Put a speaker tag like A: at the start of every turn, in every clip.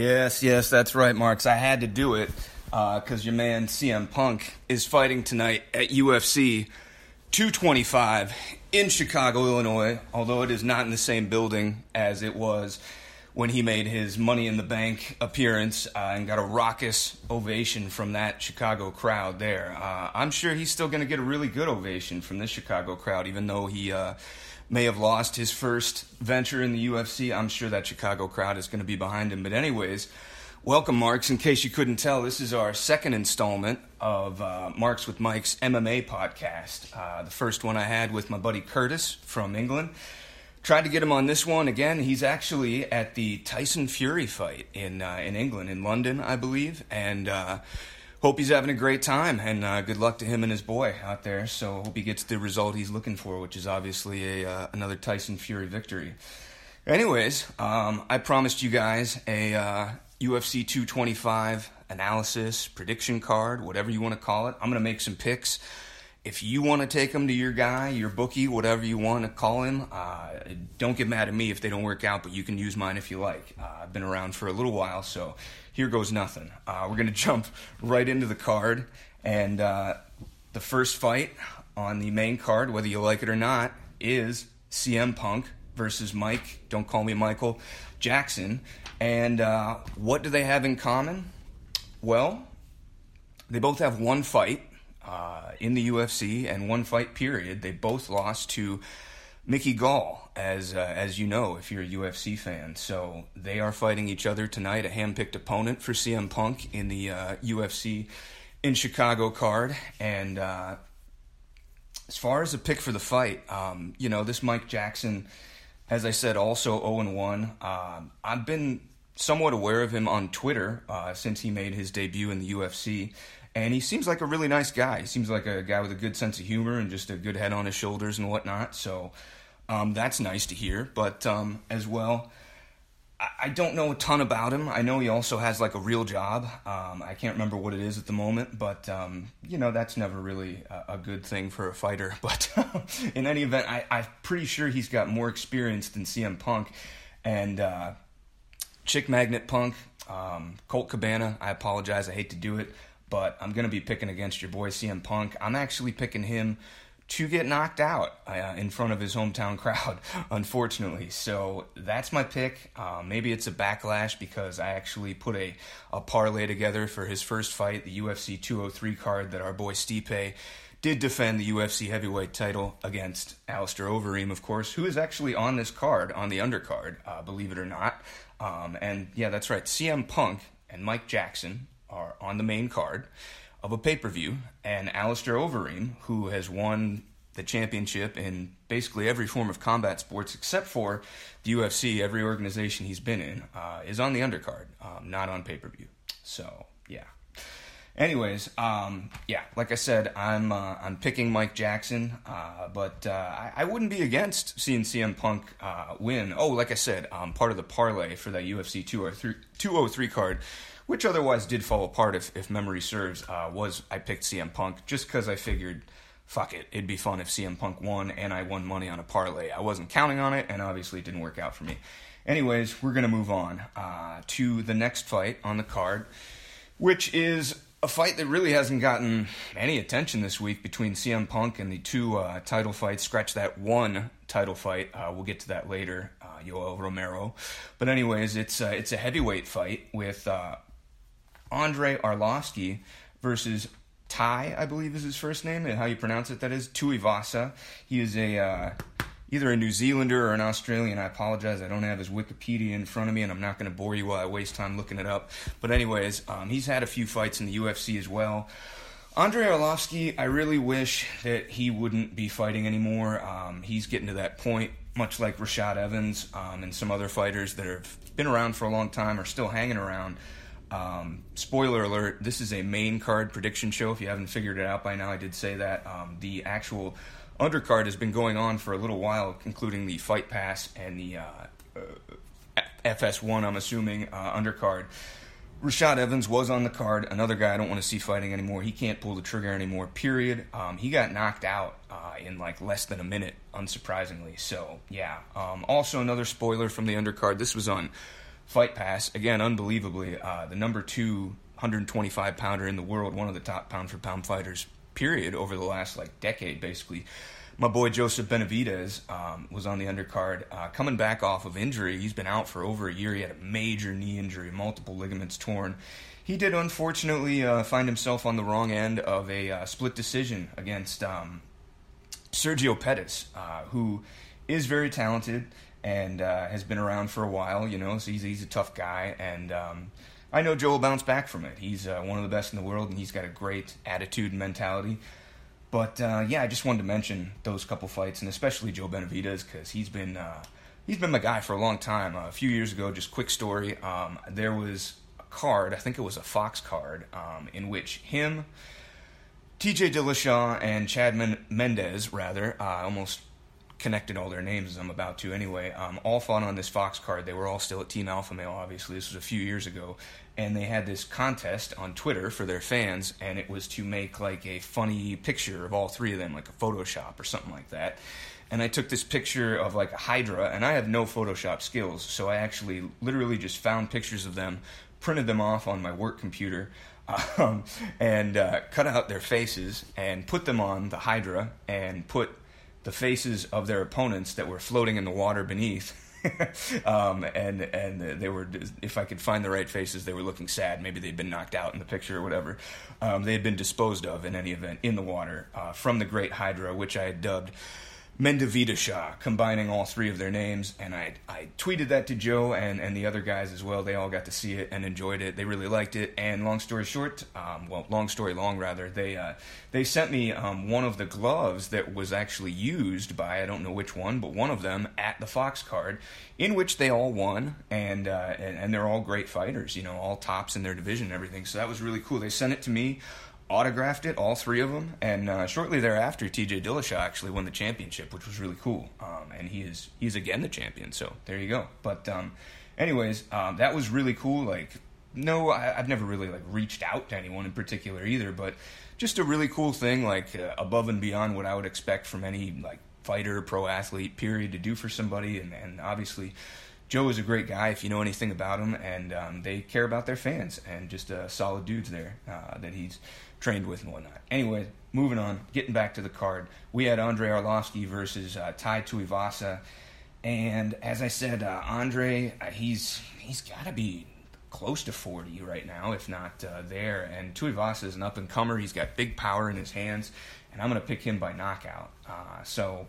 A: Yes, yes, that's right, Marks. I had to do it because uh, your man CM Punk is fighting tonight at UFC 225 in Chicago, Illinois, although it is not in the same building as it was when he made his Money in the Bank appearance uh, and got a raucous ovation from that Chicago crowd there. Uh, I'm sure he's still going to get a really good ovation from this Chicago crowd, even though he uh, may have lost his first venture in the UFC. I'm sure that Chicago crowd is going to be behind him. But, anyways, welcome, Marks. In case you couldn't tell, this is our second installment of uh, Marks with Mics MMA podcast. Uh, the first one I had with my buddy Curtis from England. Tried to get him on this one again. He's actually at the Tyson Fury fight in uh, in England, in London, I believe, and uh, hope he's having a great time and uh, good luck to him and his boy out there. So hope he gets the result he's looking for, which is obviously a uh, another Tyson Fury victory. Anyways, um, I promised you guys a uh, UFC 225 analysis, prediction card, whatever you want to call it. I'm gonna make some picks. If you want to take him to your guy, your bookie, whatever you want to call him, uh, don't get mad at me if they don't work out, but you can use mine if you like. Uh, I've been around for a little while, so here goes nothing. Uh, we're going to jump right into the card. And uh, the first fight on the main card, whether you like it or not, is CM Punk versus Mike, don't call me Michael, Jackson. And uh, what do they have in common? Well, they both have one fight uh, in the UFC and one fight period. They both lost to Mickey Gall, as uh, as you know, if you're a UFC fan. So they are fighting each other tonight, a handpicked opponent for CM Punk in the uh, UFC in Chicago card. And uh, as far as a pick for the fight, um, you know, this Mike Jackson, as I said, also 0 1. Um, I've been somewhat aware of him on Twitter uh, since he made his debut in the UFC and he seems like a really nice guy. He seems like a guy with a good sense of humor and just a good head on his shoulders and whatnot. So um, that's nice to hear. But um, as well, I, I, don't know a ton about him. I know he also has like a real job. Um, I can't remember what it is at the moment, but um, you know that's never really a, a, good thing for a fighter. But in any event, I, am pretty sure he's got more experience than CM Punk and uh, Chick Magnet Punk, um, Colt Cabana. I apologize. I hate to do it, but I'm going to be picking against your boy CM Punk. I'm actually picking him to get knocked out uh, in front of his hometown crowd, unfortunately. So that's my pick. Uh, maybe it's a backlash because I actually put a, a parlay together for his first fight, the UFC 203 card that our boy Stipe did defend the UFC heavyweight title against Alistair Overeem, of course, who is actually on this card, on the undercard, uh, believe it or not. Um, and yeah, that's right. CM Punk and Mike Jackson are on the main card of a pay per view, and Alistair Overeem, who has won the championship in basically every form of combat sports except for the UFC, every organization he's been in, uh, is on the undercard, um, not on pay per view. So, yeah. Anyways, um, yeah, like I said, I'm uh, I'm picking Mike Jackson, uh, but uh, I, I, wouldn't be against seeing CM Punk uh, win. Oh, like I said, um, part of the parlay for that UFC 203 card, which otherwise did fall apart if, if memory serves, uh, was I picked CM Punk just because I figured, fuck it, it'd be fun if CM Punk won and I won money on a parlay. I wasn't counting on it, and obviously it didn't work out for me. Anyways, we're gonna move on uh, to the next fight on the card, which is a fight that really hasn't gotten any attention this week between CM Punk and the two uh, title fights. Scratch that one title fight. Uh, we'll get to that later. Uh, Yoel Romero. But anyways, it's uh, it's a heavyweight fight with Andrei Arlovski versus Tai, I believe is his first name. and How you pronounce it? That is Tuivasa. He is a uh, either a New Zealander or an Australian. I apologize. I don't have his Wikipedia in front of me, and I'm not going to bore you while I waste time looking it up. But, anyways, um, he's had a few fights in the UFC as well. Andre Arlovski, I really wish that he wouldn't be fighting anymore. Um, he's getting to that point, much like Rashad Evans um, and some other fighters that have been around for a long time are still hanging around. Um, spoiler alert, this is a main card prediction show. If you haven't figured it out by now, I did say that. Um, the actual undercard has been going on for a little while, including the Fight Pass and the uh, uh, FS1, I'm assuming, uh, undercard. Rashad Evans was on the card, another guy I don't want to see fighting anymore. He can't pull the trigger anymore, period. Um, he got knocked out uh, in like less than a minute, unsurprisingly. So, yeah. Um, also, another spoiler from the undercard. This was on Fight Pass. Again, unbelievably, uh, the number two 125 pounder in the world, one of the top pound for pound fighters, period over the last like decade, basically. My boy Joseph Benavidez um, was on the undercard, uh, coming back off of injury. He's been out for over a year. He had a major knee injury, multiple ligaments torn. He did unfortunately uh, find himself on the wrong end of a uh, split decision against um, Sergio Pettis, uh, who is very talented and uh, has been around for a while. You know, so he's he's a tough guy and. Um, I know Joe will bounce back from it. He's uh, one of the best in the world, and he's got a great attitude and mentality. But uh, yeah, I just wanted to mention those couple fights, and especially Joe Benavidez because he's been uh, he's been my guy for a long time. Uh, a few years ago, just quick story. Um, there was a card, I think it was a Fox card, um, in which him, T.J. Dillashaw, and Chad Men- Mendes, rather, uh, almost connected all their names as I'm about to anyway. Um, all fought on this Fox card. They were all still at Team Alpha Male, obviously. This was a few years ago. And they had this contest on Twitter for their fans, and it was to make like a funny picture of all three of them, like a Photoshop or something like that. And I took this picture of like a Hydra, and I have no Photoshop skills, so I actually literally just found pictures of them, printed them off on my work computer, um, and uh, cut out their faces and put them on the Hydra and put the faces of their opponents that were floating in the water beneath. um, and and they were, if I could find the right faces, they were looking sad. Maybe they'd been knocked out in the picture or whatever. Um, they had been disposed of in any event in the water uh, from the Great Hydra, which I had dubbed Mendavida combining all three of their names. And I, I tweeted that to Joe and, and the other guys as well. They all got to see it and enjoyed it. They really liked it. And long story short, um, well, long story long rather, they uh, they sent me um, one of the gloves that was actually used by I don't know which one, but one of them at the Fox card, in which they all won, and uh, and, and they're all great fighters. You know, all tops in their division and everything. So that was really cool. They sent it to me autographed it, all three of them, and uh, shortly thereafter, T.J. Dillashaw actually won the championship, which was really cool. Um, and he is he's again the champion, so there you go. But um, anyways, um, that was really cool. Like, no, I, have never really like reached out to anyone in particular either, but just a really cool thing, like uh, above and beyond what I would expect from any like fighter, pro athlete, period, to do for somebody, and, and obviously. Joe is a great guy if you know anything about him, and um, they care about their fans and just uh, solid dudes there uh, that he's trained with and whatnot. Anyway, moving on, getting back to the card, we had Andre Arlovski versus uh, Tai Tuivasa, and as I said, uh, Andre, uh, he's he's got to be close to 40 right now, if not uh, there. And Tuivasa is an up and comer. He's got big power in his hands, and I'm going to pick him by knockout. Uh, so.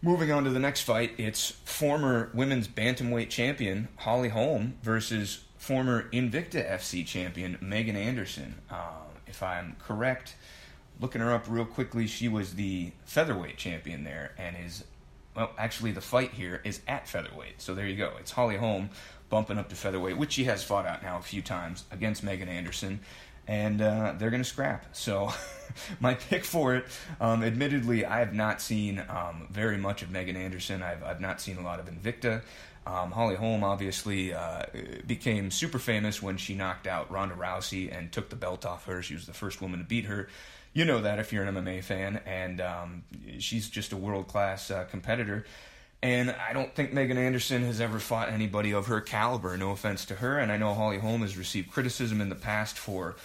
A: Moving on to the next fight, it's former women's bantamweight champion Holly Holm versus former Invicta FC champion Megan Anderson. Uh, if I'm correct, looking her up real quickly, she was the featherweight champion there and is, well, actually, the fight here is at featherweight. So there you go. It's Holly Holm bumping up to featherweight, which she has fought out now a few times against Megan Anderson. And uh, they're going to scrap. So my pick for it, um, admittedly, I have not seen um, very much of Megan Anderson. I've, I've not seen a lot of Invicta. Um, Holly Holm obviously uh, became super famous when she knocked out Ronda Rousey and took the belt off her. She was the first woman to beat her. You know that if you're an MMA fan, and um, she's just a world class uh, competitor. And I don't think Megan Anderson has ever fought anybody of her caliber. No offense to her, and I know Holly Holm has received criticism in the past for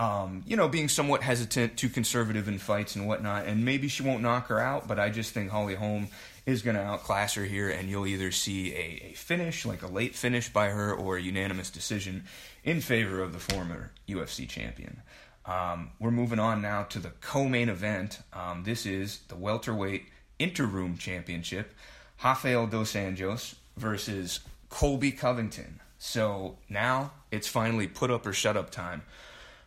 A: um, you know, being somewhat hesitant, too conservative in fights and whatnot. And maybe she won't knock her out, but I just think Holly Holm is going to outclass her here, and you'll either see a, a, finish, like a late finish by her, or a unanimous decision in favor of the former UFC champion. Um, we're moving on now to the co-main event. Um, this is the welterweight interim championship. Rafael dos Anjos versus Colby Covington. So now it's finally put up or shut up time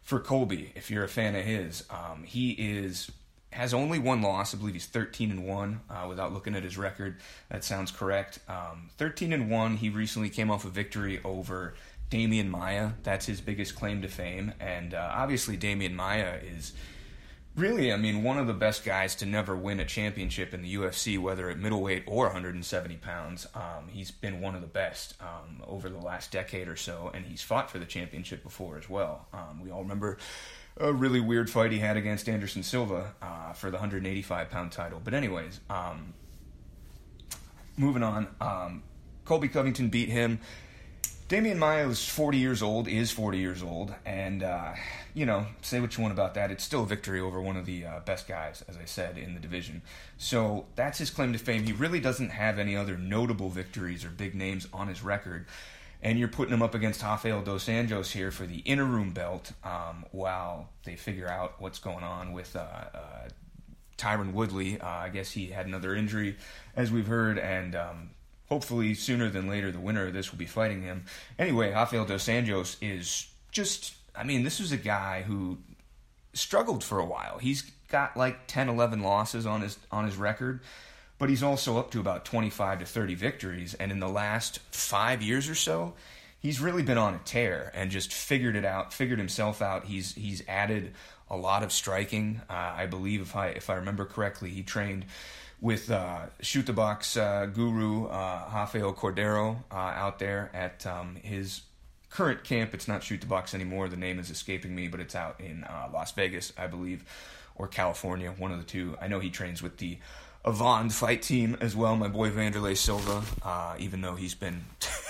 A: for Colby, if you're a fan of his, um, he is has only one loss. I believe he's 13 and one. Uh, without looking at his record, that sounds correct. Um, 13 and one. He recently came off a victory over Demian Maia. That's his biggest claim to fame, and uh, obviously Demian Maia is really, I mean, one of the best guys to never win a championship in the UFC, whether at middleweight or 170 pounds. Um, he's been one of the best um, over the last decade or so, and he's fought for the championship before as well. Um, we all remember a really weird fight he had against Anderson Silva uh, for the 185 pound title. But, anyways, um, moving on. Um, Colby Covington beat him. Demian Maia is 40 years old, is 40 years old, and uh, you know, say what you want about that. It's still a victory over one of the uh, best guys, as I said, in the division. So that's his claim to fame. He really doesn't have any other notable victories or big names on his record. And you're putting him up against Rafael dos Anjos here for the interim belt um, while they figure out what's going on with uh, uh, Tyron Woodley. Uh, I guess he had another injury, as we've heard, and um, hopefully sooner than later the winner of this will be fighting him. Anyway, Rafael dos Anjos is just I mean, this was a guy who struggled for a while. He's got like 10, 11 losses on his on his record, but he's also up to about 25 to 30 victories. And in the last five years or so, he's really been on a tear and just figured it out, figured himself out. He's he's added a lot of striking. Uh, I believe if I if I remember correctly, he trained with uh, shoot the box uh, guru uh, Rafael Cordeiro uh, out there at um, his current camp. It's not Shoot the Box anymore. The name is escaping me, but it's out in uh, Las Vegas, I believe, or California, one of the two. I know he trains with the Avant fight team as well, my boy Wanderlei Silva, even though he's been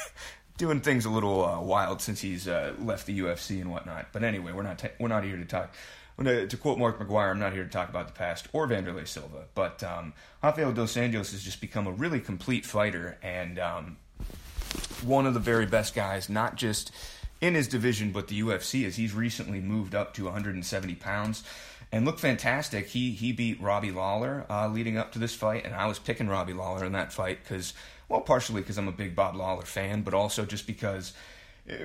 A: doing things a little wild since he's left the UFC and whatnot. But anyway, we're not we're not here to talk. To, to quote Mark McGwire, I'm not here to talk about the past or Wanderlei Silva, but um, Rafael dos Anjos has just become a really complete fighter, and um, one of the very best guys, not just in his division, but the UFC, as he's recently moved up to 170 pounds and looked fantastic. He he beat Robbie Lawler uh, leading up to this fight, and I was picking Robbie Lawler in that fight because, well, partially because I'm a big Bob Lawler fan, but also just because.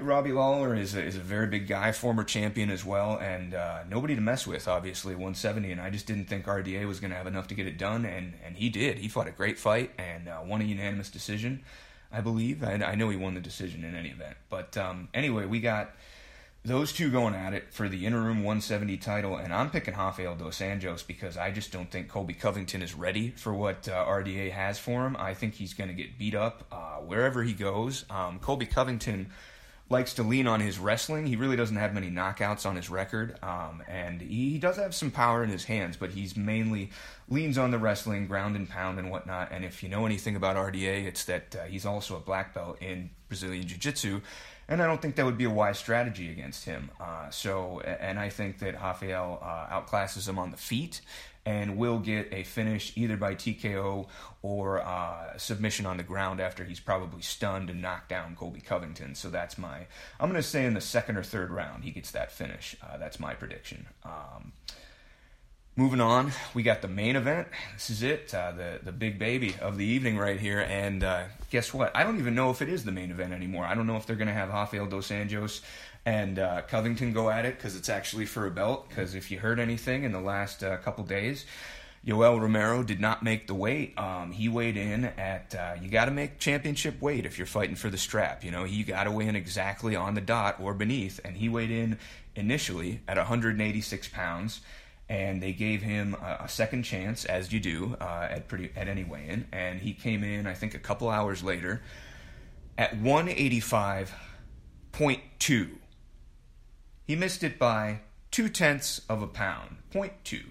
A: Robbie Lawler is a, is a very big guy, former champion as well, and uh, nobody to mess with, obviously, 170. And I just didn't think RDA was going to have enough to get it done, and, and he did. He fought a great fight and uh, won a unanimous decision. I believe. I, I know he won the decision in any event. But um, anyway, we got those two going at it for the interim 170 title, and I'm picking Rafael dos Anjos because I just don't think Colby Covington is ready for what uh, RDA has for him. I think he's going to get beat up uh, wherever he goes. Um, Colby Covington likes to lean on his wrestling. He really doesn't have many knockouts on his record, um, and he, he, does have some power in his hands, but he's mainly leans on the wrestling, ground and pound and whatnot. And if you know anything about RDA, it's that uh, he's also a black belt in Brazilian Jiu Jitsu, and I don't think that would be a wise strategy against him. Uh, so, and I think that Rafael uh, outclasses him on the feet and will get a finish either by TKO or uh, submission on the ground after he's probably stunned and knocked down Colby Covington. So that's my. I'm going to say in the second or third round he gets that finish. Uh, that's my prediction. Um, moving on, we got the main event. This is it, uh, the the big baby of the evening right here. And uh, guess what? I don't even know if it is the main event anymore. I don't know if they're going to have Rafael dos Anjos and uh, Covington go at it because it's actually for a belt. Because if you heard anything in the last uh, couple days, Yoel Romero did not make the weight. Um, he weighed in at uh, you got to make championship weight if you're fighting for the strap. You know you got to weigh in exactly on the dot or beneath, and he weighed in initially at 186 pounds, and they gave him a, second chance, as you do uh, at pretty at any weigh-in, and he came in, I think, a couple hours later at 185.2. He missed it by two tenths of a pound, 0.2.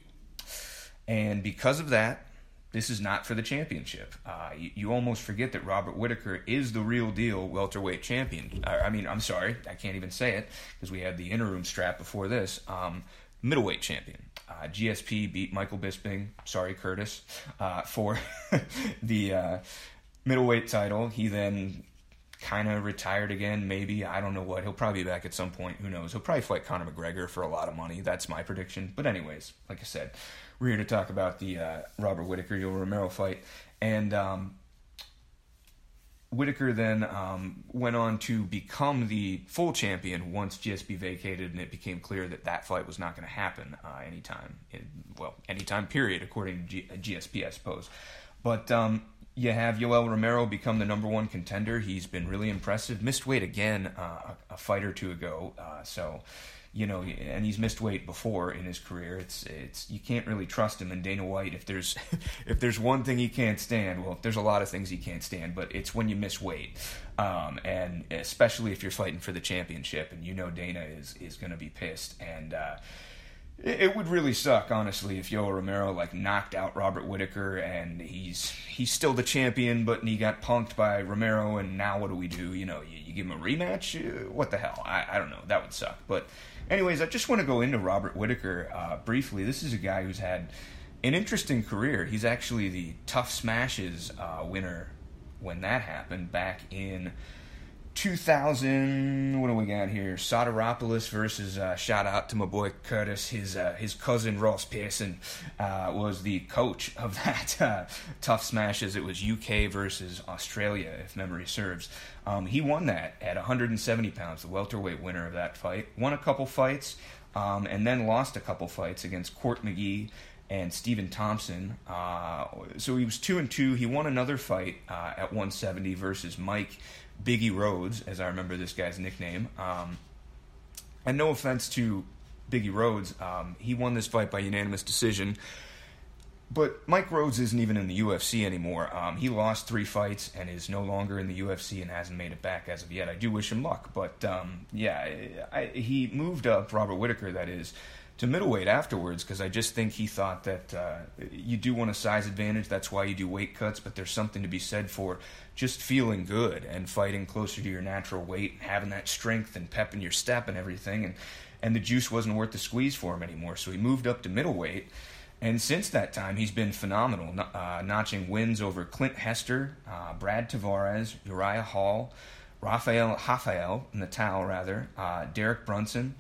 A: And because of that, this is not for the championship. Uh, you, you, almost forget that Robert Whittaker is the real deal welterweight champion. I mean, I'm sorry, I can't even say it because we had the interim strap before this. Um, middleweight champion. Uh, GSP beat Michael Bisping, sorry, Curtis, uh, for the uh, middleweight title. He then kind of retired again, maybe. I don't know what. He'll probably be back at some point. Who knows? He'll probably fight Conor McGregor for a lot of money. That's my prediction. But, anyways, like I said, we're here to talk about the uh, Robert Whittaker Yoel Romero fight. And um, Whittaker then um, went on to become the full champion once GSP vacated, and it became clear that that fight was not going to happen uh, anytime. In, well, anytime period, according to G- GSP, I suppose. But um, you have Yoel Romero become the number one contender. He's been really impressive. Missed weight again uh, a, fight or two ago. Uh, so, you know, and he's missed weight before in his career. It's it's you can't really trust him. And Dana White, if there's if there's one thing he can't stand, well, there's a lot of things he can't stand, but it's when you miss weight, um, and especially if you're fighting for the championship, and you know Dana is is going to be pissed and. Uh, it would really suck, honestly, if Yoel Romero like knocked out Robert Whittaker and he's he's still the champion, but he got punked by Romero, and now what do we do? You know, you, you give him a rematch? Uh, what the hell? I, I don't know. That would suck. But, anyways, I just want to go into Robert Whittaker uh, briefly. This is a guy who's had an interesting career. He's actually the TUF Smashes uh, winner when that happened back in 2000. What do we got here? Sotiropoulos versus uh, shout out to my boy Curtis. His uh, his cousin Ross Pearson uh, was the coach of that uh, TUF smashes. It was UK versus Australia, if memory serves. Um, he won that at 170 pounds, the welterweight winner of that fight. Won a couple fights, um, and then lost a couple fights against Court McGee and Stephen Thompson. Uh, so he was two and two. He won another fight uh, at 170 versus Mike Biggie Rhodes, as I remember this guy's nickname. Um, and no offense to Biggie Rhodes, um, he won this fight by unanimous decision. But Mike Rhodes isn't even in the UFC anymore. Um, he lost three fights and is no longer in the UFC and hasn't made it back as of yet. I do wish him luck, but um, yeah, I, he moved up Robert Whittaker. That is to middleweight afterwards because I just think he thought that uh, you do want a size advantage. That's why you do weight cuts, but there's something to be said for just feeling good and fighting closer to your natural weight and having that strength and pep in your step and everything. And, and the juice wasn't worth the squeeze for him anymore. So he moved up to middleweight. And since that time, he's been phenomenal, uh, notching wins over Clint Hester, uh, Brad Tavares, Uriah Hall, Rafael Rafael Natal, rather, uh, Derek Brunson,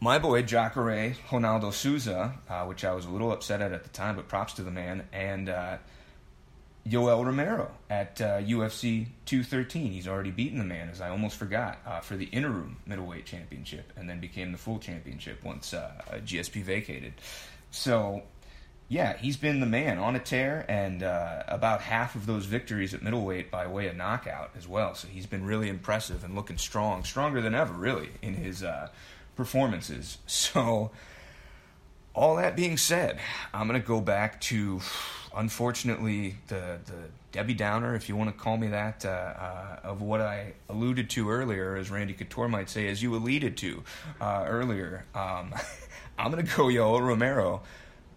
A: my boy Jacare Ronaldo Souza, uh, which I was a little upset at at the time, but props to the man, and uh, Yoel Romero at uh, UFC 213. He's already beaten the man, as I almost forgot, uh, for the interim middleweight championship, and then became the full championship once uh, GSP vacated. So, yeah, he's been the man on a tear, and uh, about half of those victories at middleweight by way of knockout as well. So he's been really impressive and looking strong, stronger than ever, really, in his performances. So, all that being said, I'm going to go back to, unfortunately, the, the Debbie Downer, if you want to call me that, uh, uh, of what I alluded to earlier, as Randy Couture might say, as you alluded to uh, earlier. Um, I'm going to go Yoel Romero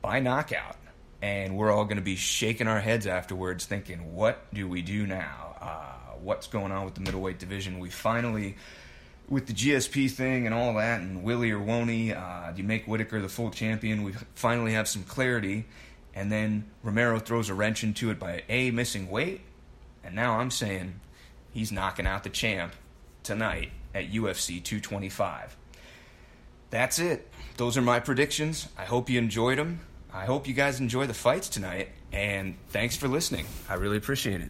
A: by knockout. And we're all going to be shaking our heads afterwards, thinking, what do we do now? Uh, what's going on with the middleweight division? We finally with the GSP thing and all that, and Willie or won't? Uh, do you make Whittaker the full champion? We finally have some clarity, and then Romero throws a wrench into it by a missing weight, and now I'm saying he's knocking out the champ tonight at UFC 225. That's it. Those are my predictions. I hope you enjoyed them. I hope you guys enjoy the fights tonight, and thanks for listening. I really appreciate it.